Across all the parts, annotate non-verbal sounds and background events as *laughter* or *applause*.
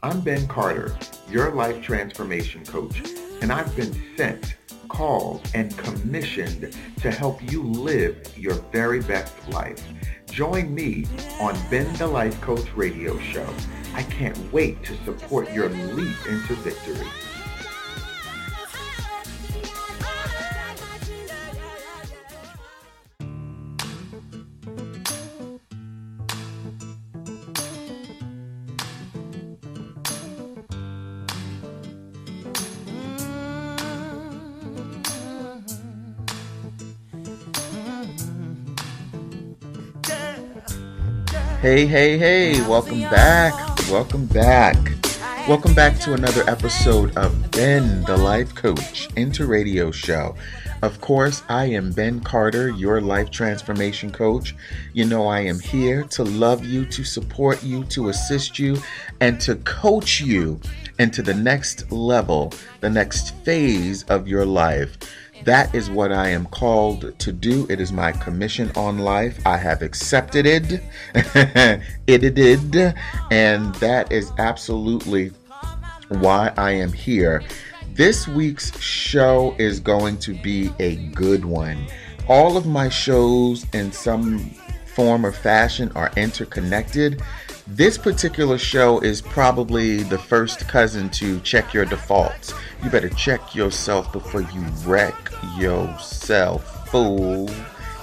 I'm Ben Carter, your life transformation coach, and I've been sent, called, and commissioned to help you live your very best life. Join me on Ben the Life Coach radio show. I can't wait to support your leap into victory. Hey, hey, hey, welcome back. Welcome back. Welcome back to another episode of Ben, the Life Coach, Into Radio Show. Of course, I am Ben Carter, your life transformation coach. You know, I am here to love you, to support you, to assist you, and to coach you into the next level, the next phase of your life. That is what I am called to do. It is my commission on life. I have accepted it. it did. And that is absolutely why I am here. This week's show is going to be a good one. All of my shows, in some form or fashion, are interconnected. This particular show is probably the first cousin to check your defaults. You better check yourself before you wreck yourself, fool.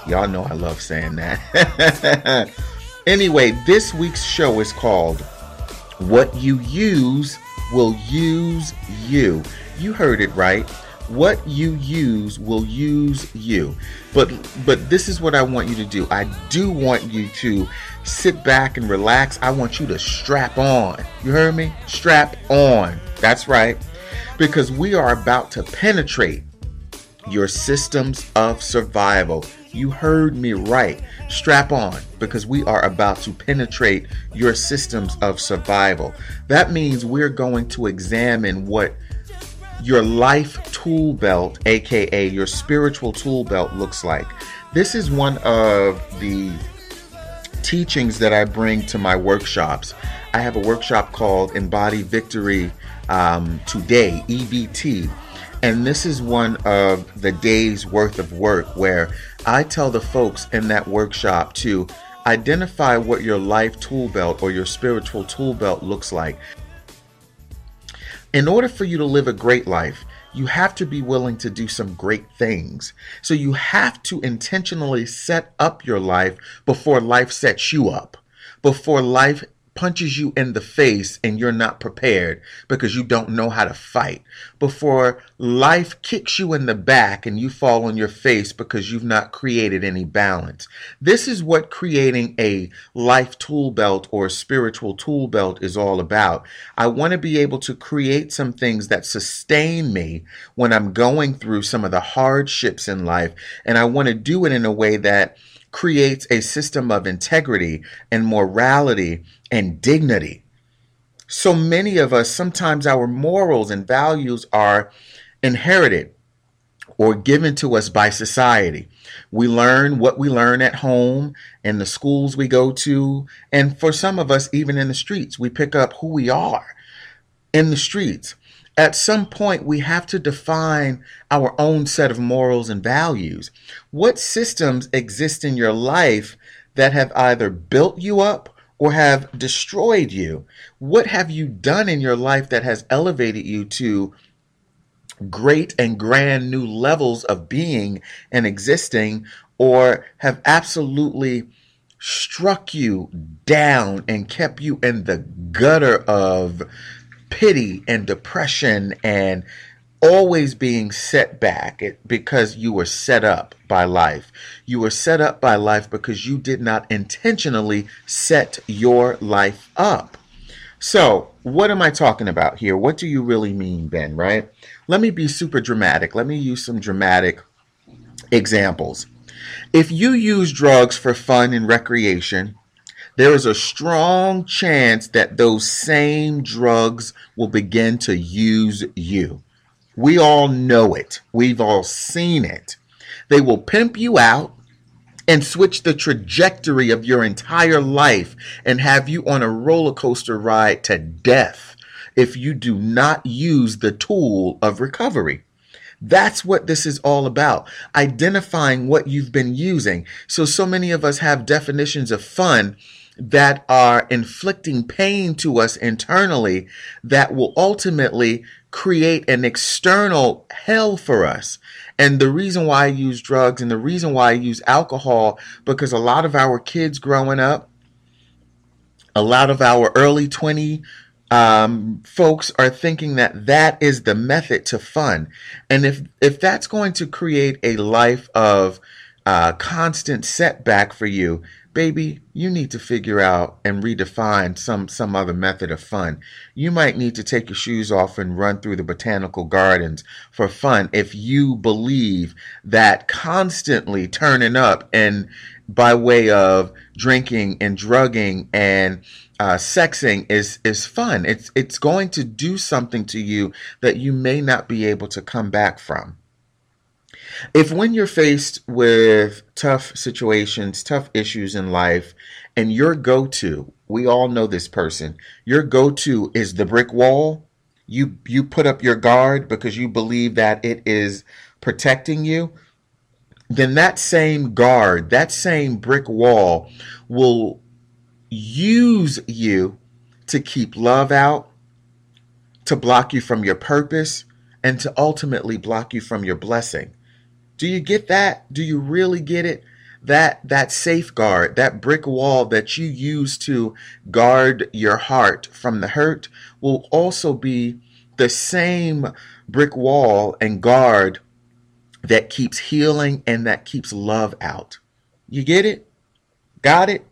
Y'all know I love saying that. *laughs* anyway, this week's show is called What You Use Will Use You. You heard it right. What you use will use you. But but this is what I want you to do. I do want you to sit back and relax. I want you to strap on. You heard me? Strap on. That's right. Because we are about to penetrate your systems of survival. You heard me right. Strap on because we are about to penetrate your systems of survival. That means we're going to examine what your life tool belt, aka your spiritual tool belt, looks like. This is one of the teachings that I bring to my workshops. I have a workshop called Embody Victory um, Today, EVT. And this is one of the days worth of work where I tell the folks in that workshop to identify what your life tool belt or your spiritual tool belt looks like. In order for you to live a great life, you have to be willing to do some great things. So you have to intentionally set up your life before life sets you up, before life punches you in the face and you're not prepared because you don't know how to fight, before life kicks you in the back and you fall on your face because you've not created any balance. This is what creating a life tool belt or spiritual tool belt is all about. I want to be able to create some things that sustain me when I'm going through some of the hardships in life, and I want to do it in a way that creates a system of integrity and morality and dignity. So many of us, sometimes our morals and values are inherited or given to us by society. We learn what we learn at home and the schools we go to, and for some of us, even in the streets, we pick up who we are in the streets at some point we have to define our own set of morals and values. What systems exist in your life that have either built you up or have destroyed you? What have you done in your life that has elevated you to great and grand new levels of being and existing or have absolutely struck you down and kept you in the gutter of pity and depression and always being set back because you were set up by life. You were set up by life because you did not intentionally set your life up. So, what am I talking about here? What do you really mean, Ben, right? Let me be super dramatic. Let me use some dramatic examples. If you use drugs for fun and recreation, there is a strong chance that those same drugs will begin to use you. We all know it. We've all seen it. They will pimp you out and switch the trajectory of your entire life and have you on a roller coaster ride to death if you do not use the tool of recovery. That's what this is all about. Identifying what you've been using. So, so many of us have definitions of fun that are inflicting pain to us internally that will ultimately create an external hell for us. And the reason why I use drugs and the reason why I use alcohol, because a lot of our kids growing up, a lot of our early 20 um, folks are thinking that that is the method to fun. And if, if that's going to create a life of uh, constant setback for you, baby, you need to figure out and redefine some some other method of fun. You might need to take your shoes off and run through the botanical gardens for fun if you believe that constantly turning up and by way of drinking and drugging and uh, sexing is is fun. It's it's going to do something to you that you may not be able to come back from. If when you're faced with tough situations, tough issues in life, and your go to, we all know this person, your go to is the brick wall, you you put up your guard because you believe that it is protecting you, then that same guard, that same brick wall will use you to keep love out, to block you from your purpose, and to ultimately block you from your blessing. Do you get that? Do you really get it? That that safeguard, that brick wall that you use to guard your heart from the hurt will also be the same brick wall and guard that keeps healing and that keeps love out. You get it? Got it?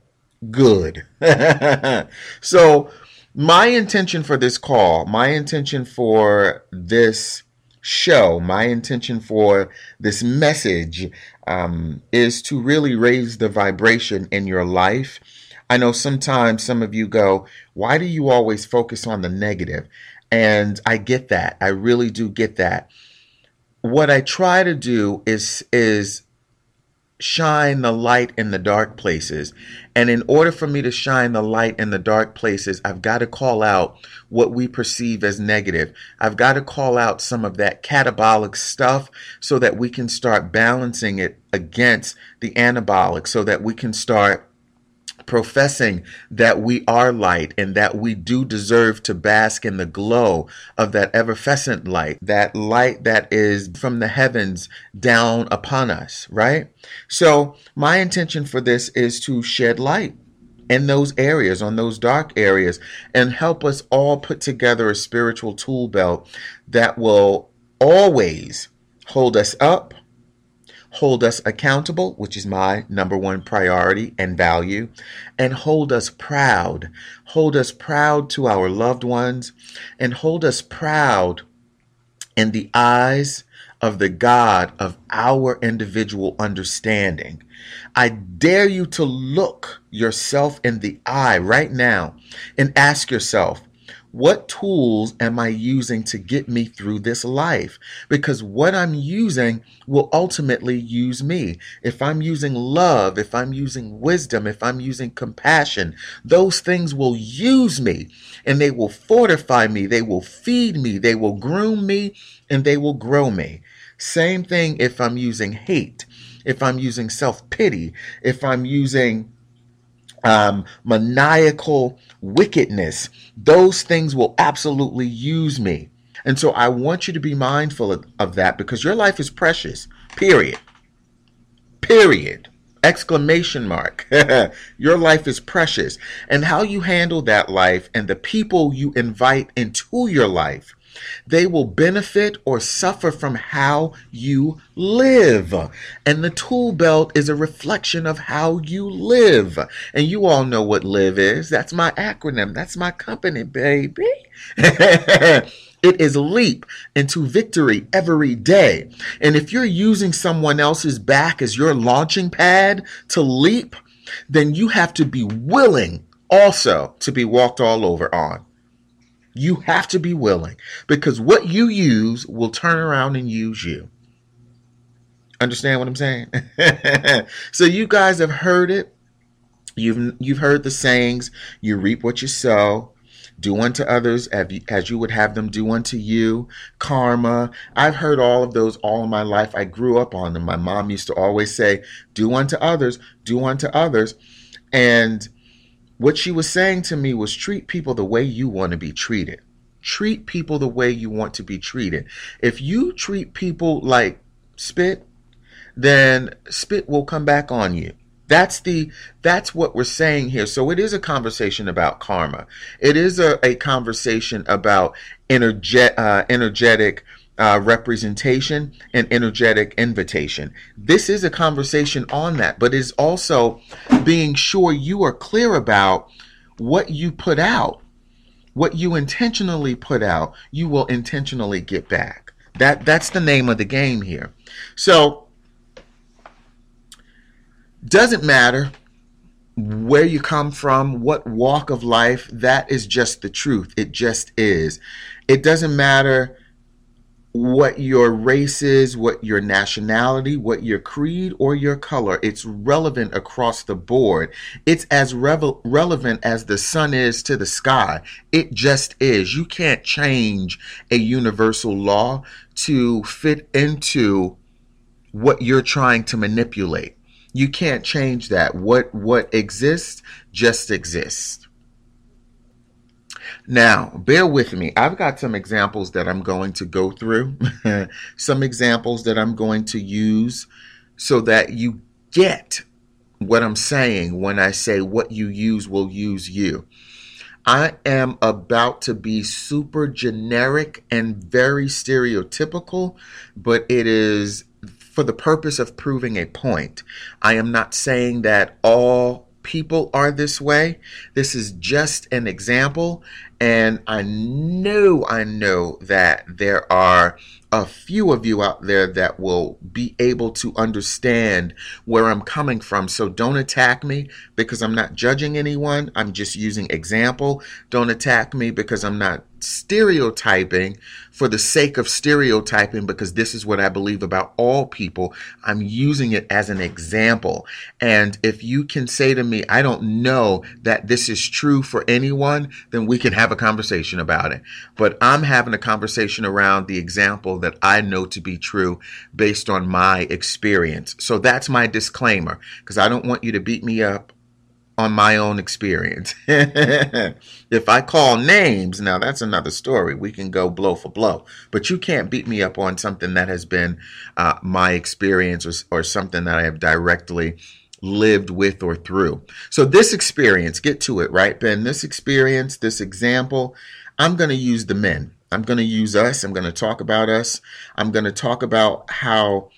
Good. *laughs* so, my intention for this call, my intention for this show, my intention for this message um, is to really raise the vibration in your life. I know sometimes some of you go, Why do you always focus on the negative? And I get that. I really do get that. What I try to do is is shine the light in the dark places. And in order for me to shine the light in the dark places, I've got to call out what we perceive as negative. I've got to call out some of that catabolic stuff so that we can start balancing it against the anabolic, so that we can start professing that we are light and that we do deserve to bask in the glow of that effervescent light, that light that is from the heavens down upon us, right? So, my intention for this is to shed light in those areas, on those dark areas, and help us all put together a spiritual tool belt that will always hold us up hold us accountable, which is my number one priority and value, and hold us proud. Hold us proud to our loved ones and hold us proud in the eyes of the God of our individual understanding. I dare you to look yourself in the eye right now and ask yourself, what tools am I using to get me through this life? Because what I'm using will ultimately use me. If I'm using love, if I'm using wisdom, if I'm using compassion, those things will use me and they will fortify me. They will feed me. They will groom me and they will grow me. Same thing if I'm using hate, if I'm using self pity, if I'm using um, maniacal wickedness, those things will absolutely use me. And so I want you to be mindful of, of that because your life is precious, period. Period. Exclamation mark. *laughs* your life is precious. And how you handle that life and the people you invite into your life they will benefit or suffer from how you live. And the tool belt is a reflection of how you live. And you all know what live is. That's my acronym. That's my company, baby. *laughs* It is leap into victory every day. And if you're using someone else's back as your launching pad to leap, then you have to be willing also to be walked all over on. You have to be willing because what you use will turn around and use you. Understand what I'm saying? *laughs* so you guys have heard it. You've you've heard the sayings, you reap what you sow. do unto others as you would have them do unto you, karma. I've heard all of those all my life. I grew up on them. My mom used to always say, do unto others, do unto others. And what she was saying to me was treat people the way you want to be treated. Treat people the way you want to be treated. If you treat people like spit, then spit will come back on you. That's the that's what we're saying here. So it is a conversation about karma. It is a, a conversation about energet, uh, energetic uh, representation and energetic invitation. This is a conversation on that, but it's also being sure you are clear about what you put out, what you intentionally put out. You will intentionally get back. That that's the name of the game here. So doesn't matter where you come from, what walk of life, that is just the truth. It just is. It doesn't matter what your race is, what your nationality, what your creed, or your color. It's relevant across the board. It's as revel- relevant as the sun is to the sky. It just is. You can't change a universal law to fit into what you're trying to manipulate. You can't change that. What what exists just exists. Now, bear with me. I've got some examples that I'm going to go through, *laughs* some examples that I'm going to use so that you get what I'm saying when I say what you use will use you. I am about to be super generic and very stereotypical, but it is for the purpose of proving a point. I am not saying that all people are this way. This is just an example. And I know, I know that there are a few of you out there that will be able to understand where I'm coming from. So don't attack me because I'm not judging anyone. I'm just using example. Don't attack me because I'm not stereotyping for the sake of stereotyping because this is what I believe about all people. I'm using it as an example. And if you can say to me, I don't know that this is true for anyone, then we can have a conversation about it. But I'm having a conversation around the example that I know to be true based on my experience. So that's my disclaimer because I don't want you to beat me up on my own experience. *laughs* if I call names, now that's another story. We can go blow for blow. But you can't beat me up on something that has been uh, my experience or, or something that I have directly lived with or through. So, this experience, get to it, right, Ben? This experience, this example, I'm going to use the men. I'm going to use us. I'm going to talk about us. I'm going to talk about how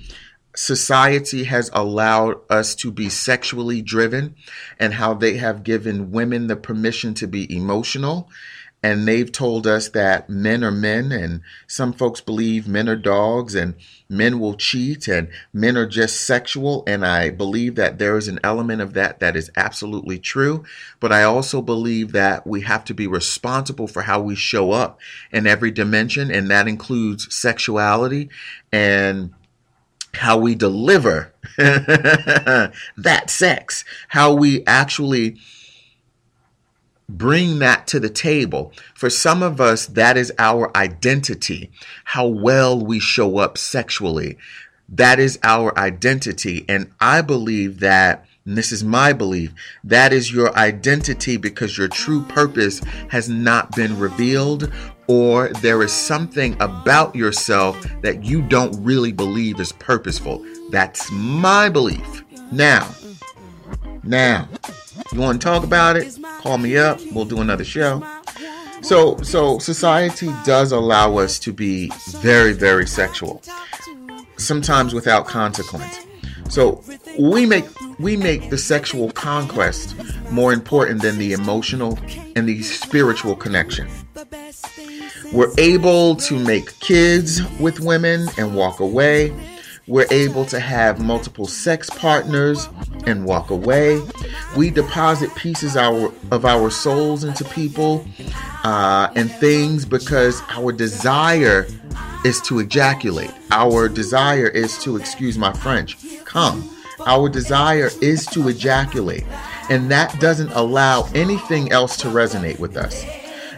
society has allowed us to be sexually driven and how they have given women the permission to be emotional. And they've told us that men are men, and some folks believe men are dogs, and men will cheat, and men are just sexual. And I believe that there is an element of that that is absolutely true. But I also believe that we have to be responsible for how we show up in every dimension, and that includes sexuality and how we deliver *laughs* that sex, how we actually bring that to the table. For some of us, that is our identity, how well we show up sexually. That is our identity. And I believe that and this is my belief, that is your identity because your true purpose has not been revealed, or there is something about yourself that you don't really believe is purposeful. That's my belief. Now, now, you want to talk about it? Call me up. We'll do another show. So, so society does allow us to be very, very sexual, sometimes without consequence. So we make we make the sexual conquest more important than the emotional and the spiritual connection. We're able to make kids with women and walk away. We're able to have multiple sex partners and walk away. We deposit pieces our, of our souls into people uh, and things because our desire is to ejaculate. Our desire is to, excuse my French, come. Our desire is to ejaculate. And that doesn't allow anything else to resonate with us.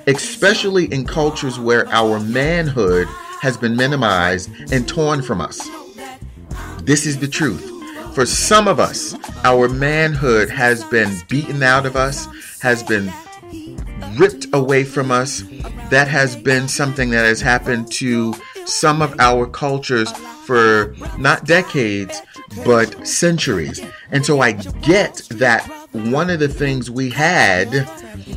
especially in cultures where our manhood has been minimized and torn from us. This is the truth. For some of us, our manhood has been beaten out of us, has been ripped away from us. That has been something that has happened to some of our cultures for not decades, but centuries. And so I get that one of the things we had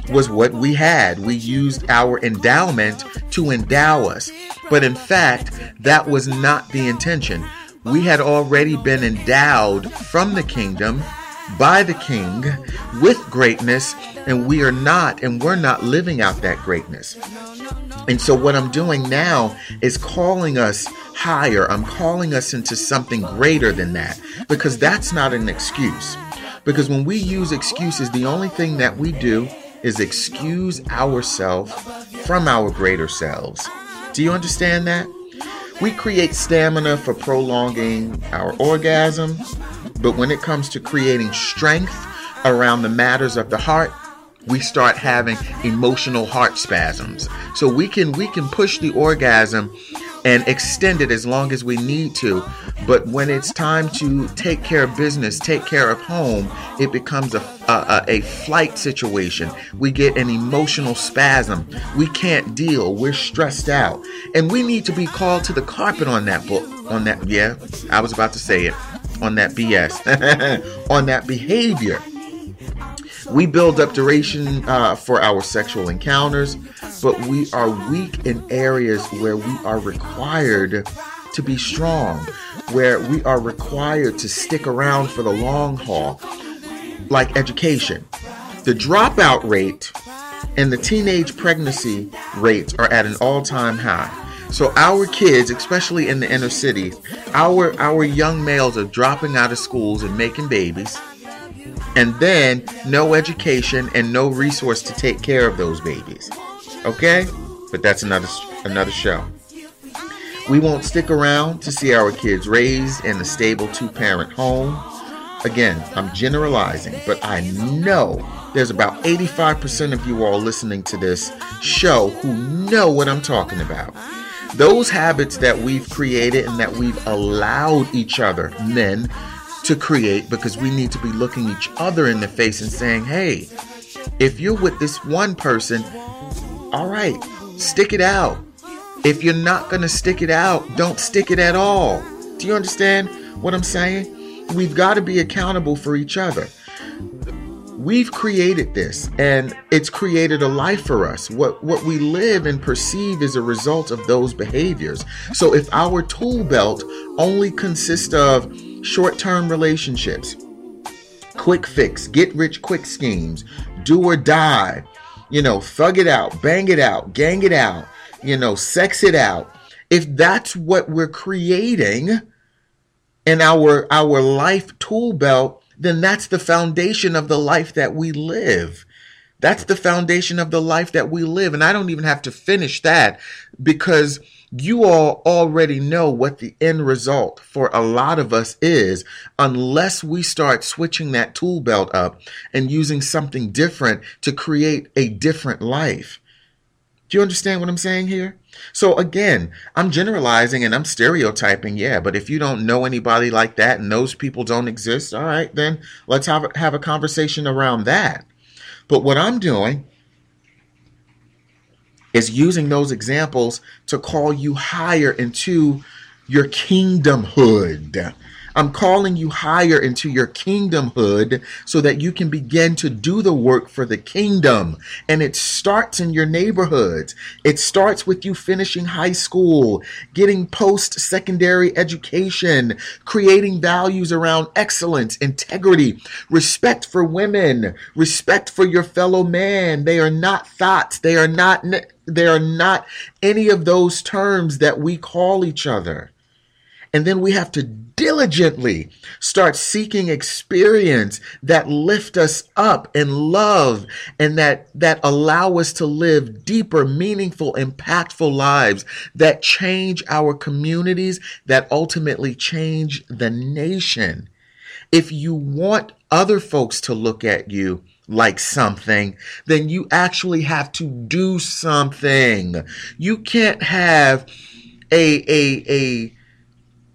was what we had. We used our endowment to endow us. But in fact, that was not the intention. We had already been endowed from the kingdom by the king with greatness, and we are not, and we're not living out that greatness. And so, what I'm doing now is calling us higher. I'm calling us into something greater than that because that's not an excuse. Because when we use excuses, the only thing that we do is excuse ourselves from our greater selves. Do you understand that? We create stamina for prolonging our orgasm, but when it comes to creating strength around the matters of the heart, we start having emotional heart spasms. So we can we can push the orgasm and extend it as long as we need to. But when it's time to take care of business, take care of home, it becomes a, a, a, flight situation. We get an emotional spasm. We can't deal. We're stressed out. And we need to be called to the carpet on that book. On that, yeah, I was about to say it. On that BS. *laughs* on that behavior. We build up duration uh, for our sexual encounters, but we are weak in areas where we are required to be strong, where we are required to stick around for the long haul, like education. The dropout rate and the teenage pregnancy rates are at an all time high. So our kids, especially in the inner cities, our our young males are dropping out of schools and making babies and then no education and no resource to take care of those babies. Okay? But that's another another show. We won't stick around to see our kids raised in a stable two-parent home. Again, I'm generalizing, but I know there's about 85% of you all listening to this show who know what I'm talking about. Those habits that we've created and that we've allowed each other, men, to create because we need to be looking each other in the face and saying, hey, if you're with this one person, all right, stick it out. If you're not going to stick it out, don't stick it at all. Do you understand what I'm saying? We've got to be accountable for each other. We've created this and it's created a life for us. What what we live and perceive is a result of those behaviors. So if our tool belt only consists of short term relationships, quick fix, get rich quick schemes, do or die, you know, thug it out, bang it out, gang it out, you know, sex it out. If that's what we're creating in our our life tool belt, then that's the foundation of the life that we live. That's the foundation of the life that we live. And I don't even have to finish that because you all already know what the end result for a lot of us is unless we start switching that tool belt up and using something different to create a different life. Do you understand what I'm saying here? So again, I'm generalizing and I'm stereotyping, yeah, but if you don't know anybody like that and those people don't exist, all right, then let's have a, have a conversation around that. But what I'm doing is using those examples to call you higher into your kingdomhood. I'm calling you higher into your kingdomhood so that you can begin to do the work for the kingdom. And it starts in your neighborhoods. It starts with you finishing high school, getting post secondary education, creating values around excellence, integrity, respect for women, respect for your fellow man. They are not thoughts. They are not they are not any of those terms that we call each other. And then we have to diligently start seeking experience that lift us up in love and that, that allow us to live deeper, meaningful, impactful lives that change our communities, that ultimately change the nation. If you want other folks to look at you like something, then you actually have to do something. You can't have a a a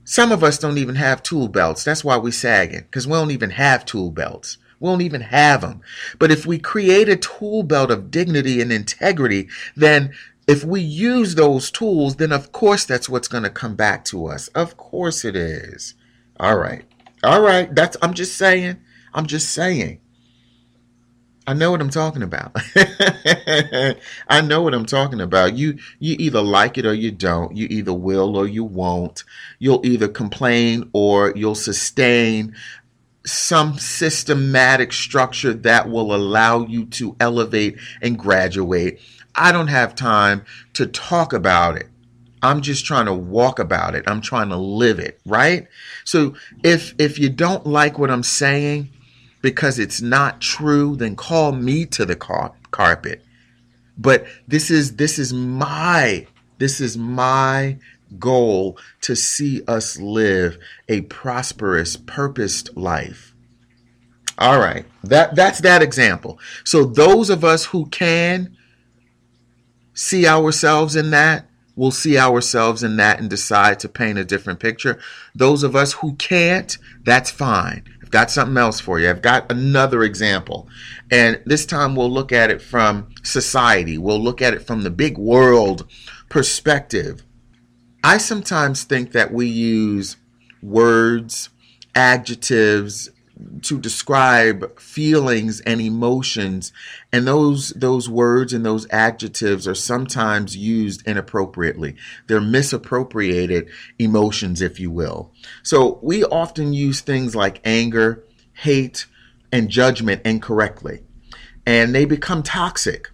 some of us don't even have tool belts. That's why we're sagging because we don't even have tool belts. We don't even have them. But if we create a tool belt of dignity and integrity, then if we use those tools, then of course that's what's going to come back to us. Of course it is. All right. All right. That's I'm just saying. I'm just saying. I know what I'm talking about. *laughs* I know what I'm talking about. You you either like it or you don't. You either will or you won't. You'll either complain or you'll sustain some systematic structure that will allow you to elevate and graduate. I don't have time to talk about it. I'm just trying to walk about it. I'm trying to live it, right? So if if you don't like what I'm saying because it's not true, then call me to the car- carpet. But this is this is my this is my goal to see us live a prosperous, purposed life. All right. That that's that example. So those of us who can see ourselves in that, will see ourselves in that and decide to paint a different picture. Those of us who can't, that's fine. I've got something else for you. I've got another example. And this time we'll look at it from society. We'll look at it from the big world perspective. I sometimes think that we use words, adjectives, to describe feelings and emotions. And those those words and those adjectives are sometimes used inappropriately. They're misappropriated emotions if you will. So we often use things like anger hate and judgment incorrectly. And they become toxic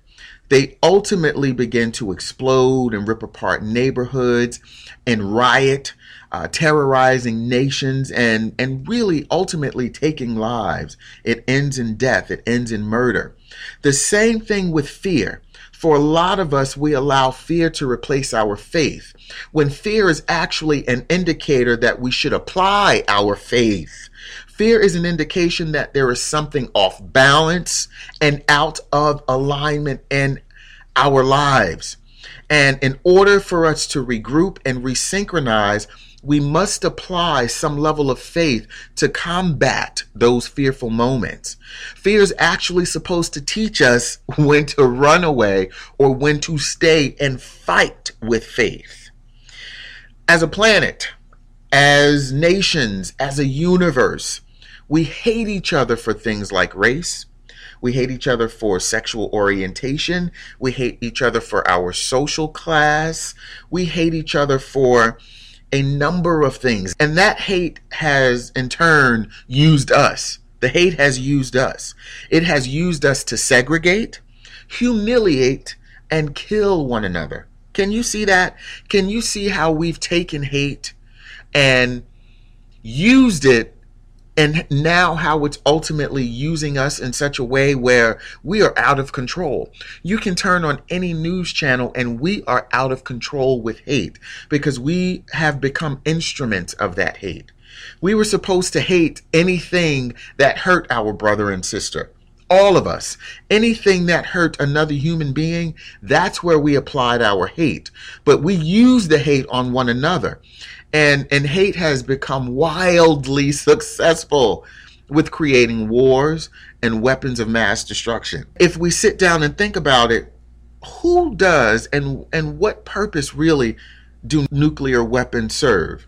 they ultimately begin to explode and rip apart neighborhoods and riot uh, terrorizing nations and and really ultimately taking lives. It ends in death. It ends in murder. The same thing with fear. For a lot of us, we allow fear to replace our faith, when fear is actually an indicator that we should apply our faith. Fear is an indication that there is something off balance and out of alignment in our lives. And in order for us to regroup and resynchronize, we must apply some level of faith to combat those fearful moments. Fear is actually supposed to teach us *laughs* when to run away or when to stay and fight with faith. As a planet, as nations, as a universe, we hate each other for things like race. We hate each other for sexual orientation. We hate each other for our social class. We hate each other for a number of things. And that hate has in turn used us. The hate has used us. It has used us to segregate, humiliate, and kill one another. Can you see that? Can you see how we've taken hate and used it and now how it's ultimately using us in such a way where we are out of control. You can turn on any news channel and we are out of control with hate because we have become instruments of that hate. We were supposed to hate anything that hurt our brother and sister. All of us. Anything that hurt another human being, that's where we applied our hate. But we use the hate on one another and and hate has become wildly successful with creating wars and weapons of mass destruction. If we sit down and think about it, who does and and what purpose really do nuclear weapons serve?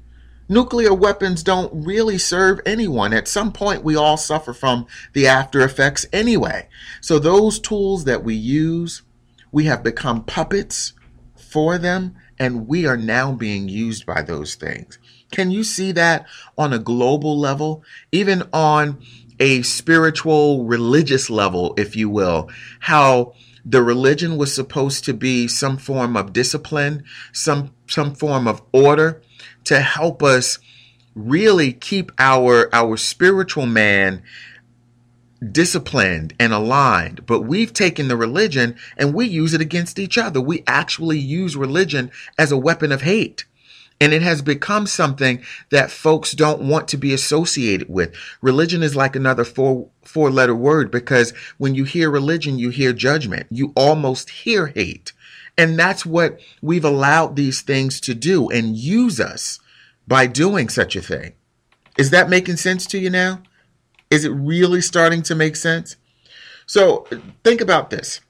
Nuclear weapons don't really serve anyone. At some point, we all suffer from the after effects anyway. So, those tools that we use, we have become puppets for them and we are now being used by those things. Can you see that on a global level, even on a spiritual, religious level, if you will? How the religion was supposed to be some form of discipline, some some form of order to help us really keep our our spiritual man disciplined and aligned, but we've taken the religion and we use it against each other. We actually use religion as a weapon of hate. And it has become something that folks don't want to be associated with. Religion is like another four four letter word because when you hear religion, you hear judgment. You almost hear hate. And that's what we've allowed these things to do and use us by doing such a thing. Is that making sense to you now? Is it really starting to make sense? So think about this.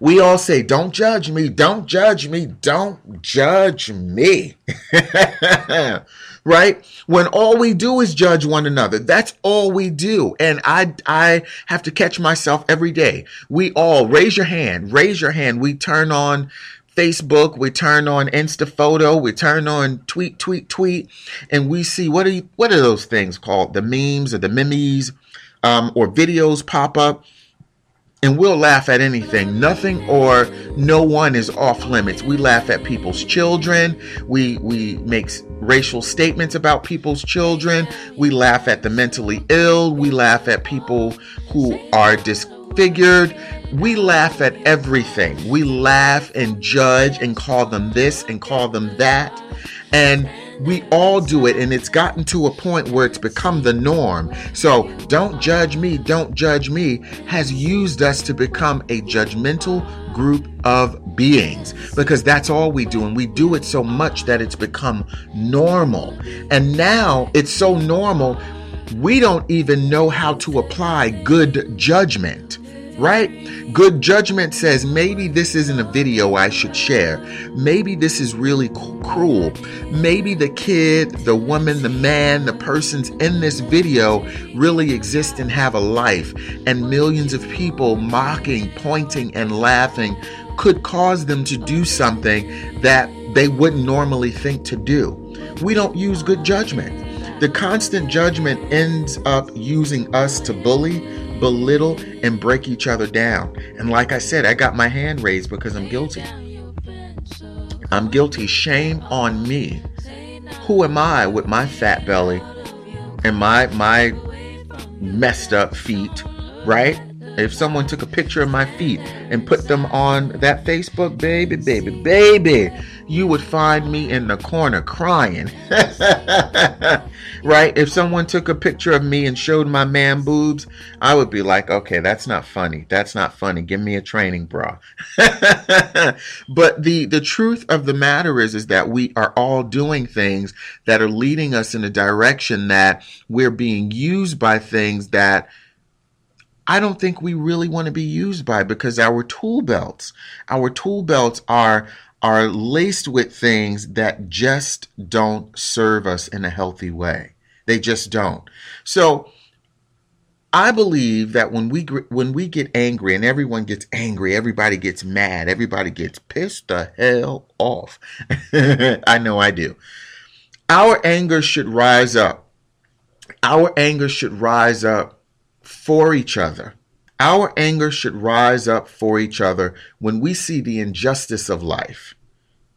We all say, Don't judge me, don't judge me, don't judge me. *laughs* right? When all we do is judge one another. That's all we do. And I, I have to catch myself every day. We all raise your hand, raise your hand. We turn on Facebook, we turn on Insta photo, we turn on tweet, tweet, tweet, and we see what are you, what are those things called? The memes or the memes, um, or videos pop up and we'll laugh at anything. Nothing or no one is off limits. We laugh at people's children. We we make racial statements about people's children. We laugh at the mentally ill. We laugh at people who are disfigured. We laugh at everything. We laugh and judge and call them this and call them that. And we all do it, and it's gotten to a point where it's become the norm. So, don't judge me, don't judge me has used us to become a judgmental group of beings because that's all we do, and we do it so much that it's become normal. And now it's so normal, we don't even know how to apply good judgment right? Good judgment says maybe this isn't a video I should share. Maybe this is really cruel. Maybe the kid, the woman, the man, the persons in this video really exist and have a life. And millions of people mocking, pointing, and laughing could cause them to do something that they wouldn't normally think to do. We don't use good judgment. The constant judgment ends up using us to bully, belittle, and break each other down. And like I said, I got my hand raised because I'm guilty. I'm guilty. Shame on me. Who am I with my fat belly and my my messed up feet, right? If someone took a picture of my feet and put them on that Facebook, baby, baby, baby, you would find me in the corner crying. *laughs* right? If someone took a picture of me and showed my man boobs, I would be like, okay, that's not funny. That's not funny. Give me a training bra. *laughs* but the the truth of the matter is is that we are all doing things that are leading us in a direction that we're being used by things that I don't think we really want to be used by because our tool belts, our tool belts are are laced with things that just don't serve us in a healthy way. They just don't. So I believe that when we when we get angry and everyone gets angry, everybody gets mad, everybody gets pissed the hell off. *laughs* I know I do. Our anger should rise up. Our anger should rise up for each other. Our anger should rise up for each other when we see the injustice of life.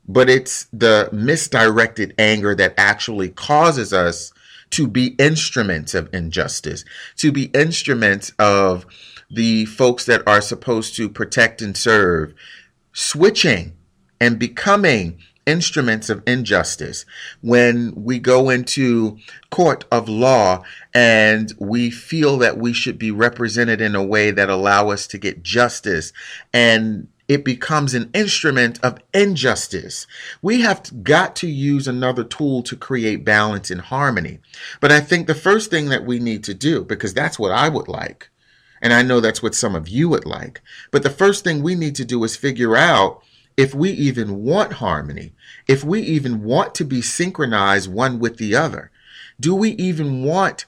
But it's the misdirected anger that actually causes us to be instruments of injustice, to be instruments of the folks that are supposed to protect and serve, switching and becoming instruments of injustice. When we go into court of law and we feel that we should be represented in a way that allow us to get justice and it becomes an instrument of injustice. We have got to use another tool to create balance and harmony. But I think the first thing that we need to do, because that's what I would like, and I know that's what some of you would like, but the first thing we need to do is figure out if we even want harmony, if we even want to be synchronized one with the other. Do we even want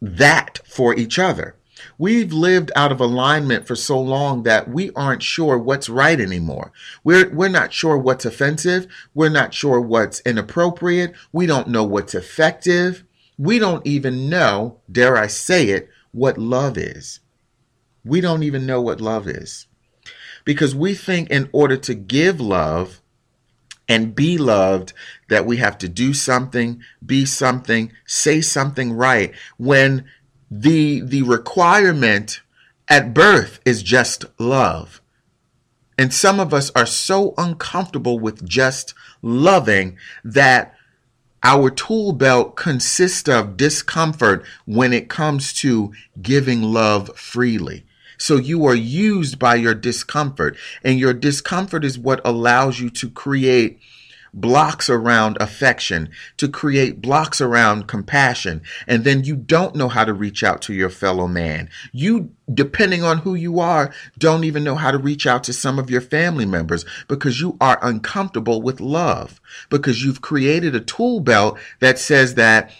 that for each other? We've lived out of alignment for so long that we aren't sure what's right anymore. We're, we're not sure what's offensive. We're not sure what's inappropriate. We don't know what's effective. We don't even know, dare I say it, what love is. We don't even know what love is. Because we think in order to give love and be loved, that we have to do something, be something, say something right, when the the requirement at birth is just love. And some of us are so uncomfortable with just loving that our tool belt consists of discomfort when it comes to giving love freely. So you are used by your discomfort, and your discomfort is what allows you to create blocks around affection, to create blocks around compassion, and then you don't know how to reach out to your fellow man. You, depending on who you are, don't even know how to reach out to some of your family members because you are uncomfortable with love, because you've created a tool belt that says that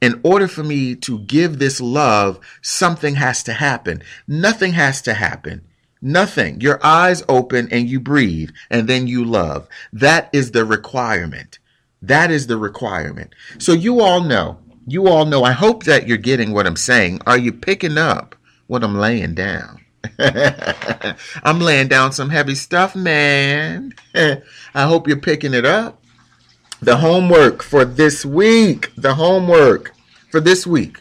in order for me to give this love, something has to happen. Nothing has to happen. Nothing. Your eyes open and you breathe and then you love. That is the requirement. That is the requirement. So you all know, you all know, I hope that you're getting what I'm saying. Are you picking up what I'm laying down? *laughs* I'm laying down some heavy stuff, man. *laughs* I hope you're picking it up. The homework for this week, the homework for this week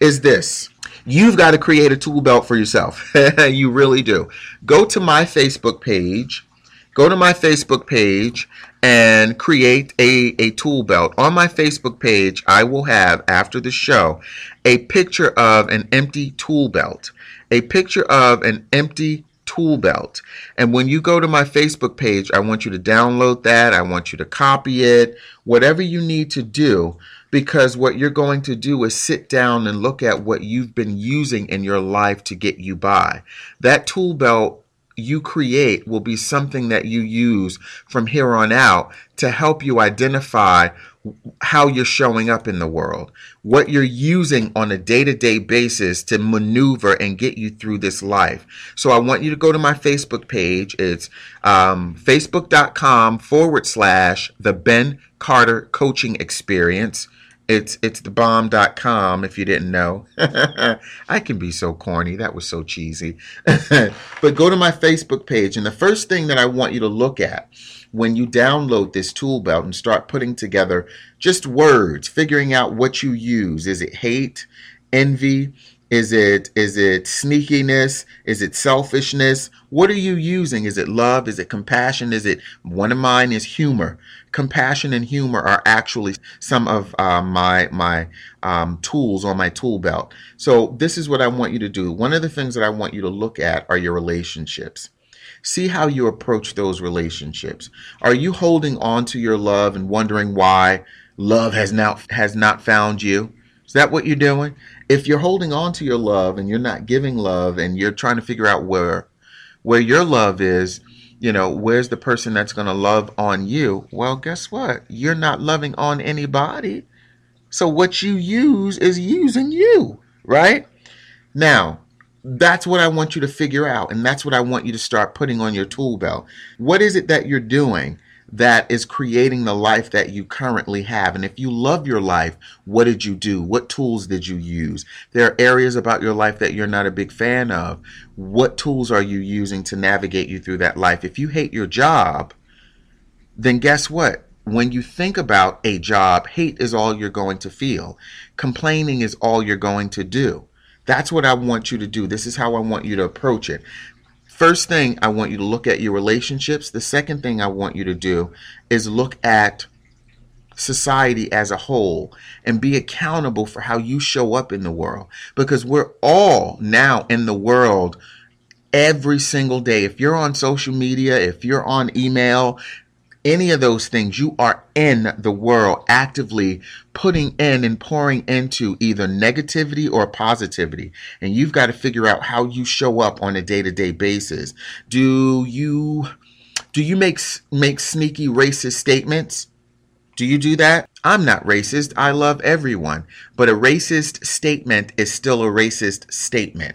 is this. You've got to create a tool belt for yourself. *laughs* you really do. Go to my Facebook page. Go to my Facebook page and create a, a tool belt. On my Facebook page, I will have, after the show, a picture of an empty tool belt. A picture of an empty tool belt. And when you go to my Facebook page, I want you to download that. I want you to copy it. Whatever you need to do because what you're going to do is sit down and look at what you've been using in your life to get you by. That tool belt you create will be something that you use from here on out to help you identify how you're showing up in the world, what you're using on a day to day basis to maneuver and get you through this life. So I want you to go to my Facebook page. It's um, facebook.com forward slash the Ben Carter Coaching Experience. It's it's the bomb.com if you didn't know. *laughs* I can be so corny. That was so cheesy. *laughs* but go to my Facebook page and the first thing that I want you to look at when you download this tool belt and start putting together just words, figuring out what you use. Is it hate, envy, is it is it sneakiness? Is it selfishness? What are you using? Is it love? Is it compassion? Is it one of mine is humor? Compassion and humor are actually some of uh, my my um, tools on my tool belt. So this is what I want you to do. One of the things that I want you to look at are your relationships. See how you approach those relationships. Are you holding on to your love and wondering why love has now has not found you? Is that what you're doing? If you're holding on to your love and you're not giving love and you're trying to figure out where where your love is, you know, where's the person that's going to love on you? Well, guess what? You're not loving on anybody. So what you use is using you, right? Now, that's what I want you to figure out and that's what I want you to start putting on your tool belt. What is it that you're doing that is creating the life that you currently have. And if you love your life, what did you do? What tools did you use? There are areas about your life that you're not a big fan of. What tools are you using to navigate you through that life? If you hate your job, then guess what? When you think about a job, hate is all you're going to feel. Complaining is all you're going to do. That's what I want you to do. This is how I want you to approach it. First thing, I want you to look at your relationships. The second thing I want you to do is look at society as a whole and be accountable for how you show up in the world because we're all now in the world every single day. If you're on social media, if you're on email, any of those things, you are in the world actively putting in and pouring into either negativity or positivity. And you've got to figure out how you show up on a day to day basis. Do you, do you make, make sneaky racist statements? Do you do that? I'm not racist. I love everyone. But a racist statement is still a racist statement.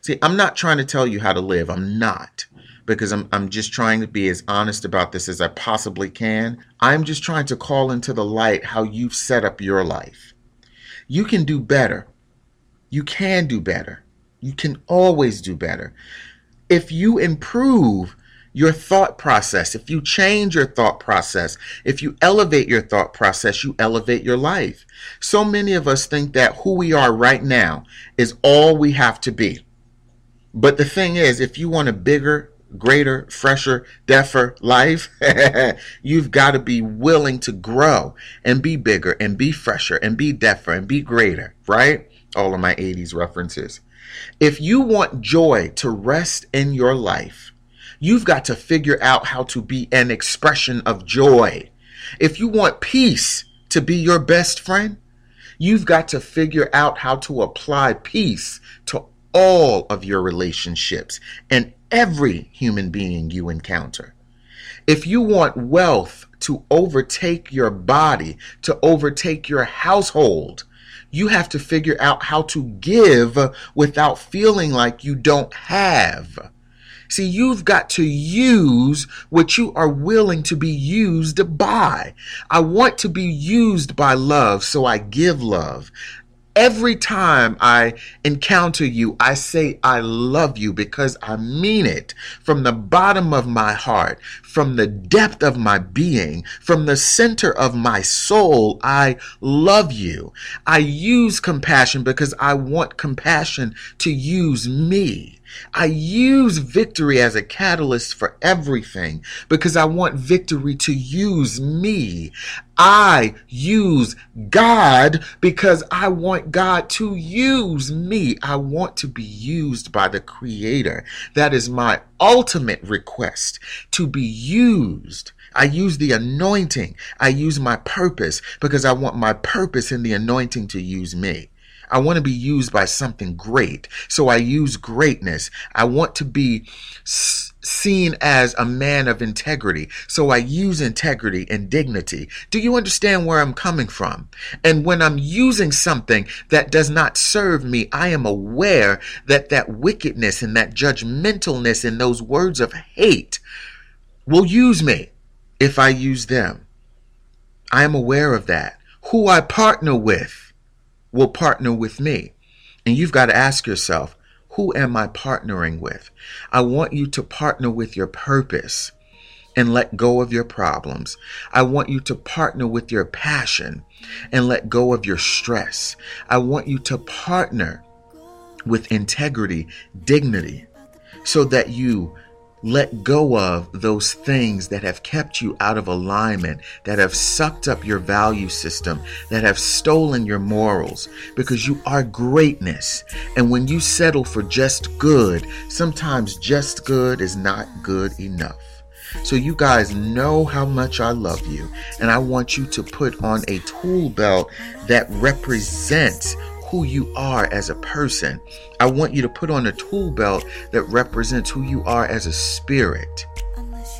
See, I'm not trying to tell you how to live. I'm not because I'm, I'm just trying to be as honest about this as I possibly can. I'm just trying to call into the light how you've set up your life. You can do better. You can do better. You can always do better. If you improve your thought process, if you change your thought process, if you elevate your thought process, you elevate your life. So many of us think that who we are right now is all we have to be. But the thing is, if you want a bigger, greater, fresher, deafer life, *laughs* you've got to be willing to grow and be bigger and be fresher and be deafer and be greater, right? All of my 80s references. If you want joy to rest in your life, you've got to figure out how to be an expression of joy. If you want peace to be your best friend, you've got to figure out how to apply peace to all of your relationships and every human being you encounter. If you want wealth to overtake your body, to overtake your household, you have to figure out how to give without feeling like you don't have. See, you've got to use what you are willing to be used by. I want to be used by love, so I give love. Every time I encounter you, I say, I love you because I mean it from the bottom of my heart, from the depth of my being, from the center of my soul. I love you. I use compassion because I want compassion to use me. I use victory as a catalyst for everything because I want victory to use me. I use God because I want God to use me. I want to be used by the Creator. That is my ultimate request to be used. I use the anointing. I use my purpose because I want my purpose in the anointing to use me. I want to be used by something great. So I use greatness. I want to be seen as a man of integrity. So I use integrity and dignity. Do you understand where I'm coming from? And when I'm using something that does not serve me, I am aware that that wickedness and that judgmentalness and those words of hate will use me if I use them. I am aware of that. Who I partner with will partner with me. And you've got to ask yourself, who am I partnering with? I want you to partner with your purpose and let go of your problems. I want you to partner with your passion and let go of your stress. I want you to partner with integrity, dignity, so that you let go of those things that have kept you out of alignment, that have sucked up your value system, that have stolen your morals, because you are greatness. And when you settle for just good, sometimes just good is not good enough. So, you guys know how much I love you, and I want you to put on a tool belt that represents who you are as a person. I want you to put on a tool belt that represents who you are as a spirit.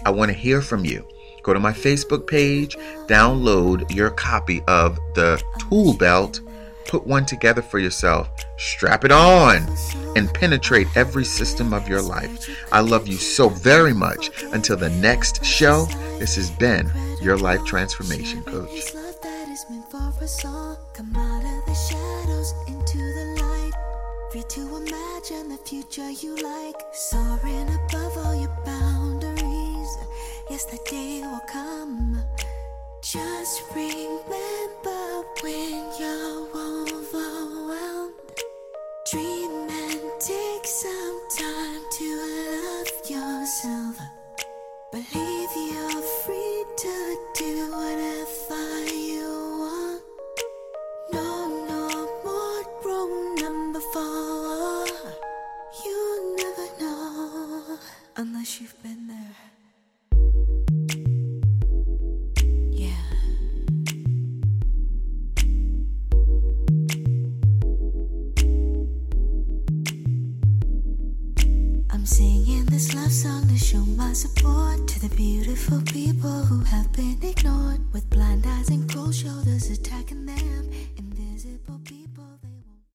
I want to hear from you. Go to my Facebook page, download your copy of the tool belt, put one together for yourself, strap it on, and penetrate every system of your life. I love you so very much. Until the next show, this has been your life transformation coach into the light. Free to imagine the future you like. Soaring above all your boundaries. Yes, the day will come. Just remember when you're overwhelmed. Dream and take some time to love yourself. Believe my support to the beautiful people who have been ignored with blind eyes and cold shoulders attacking their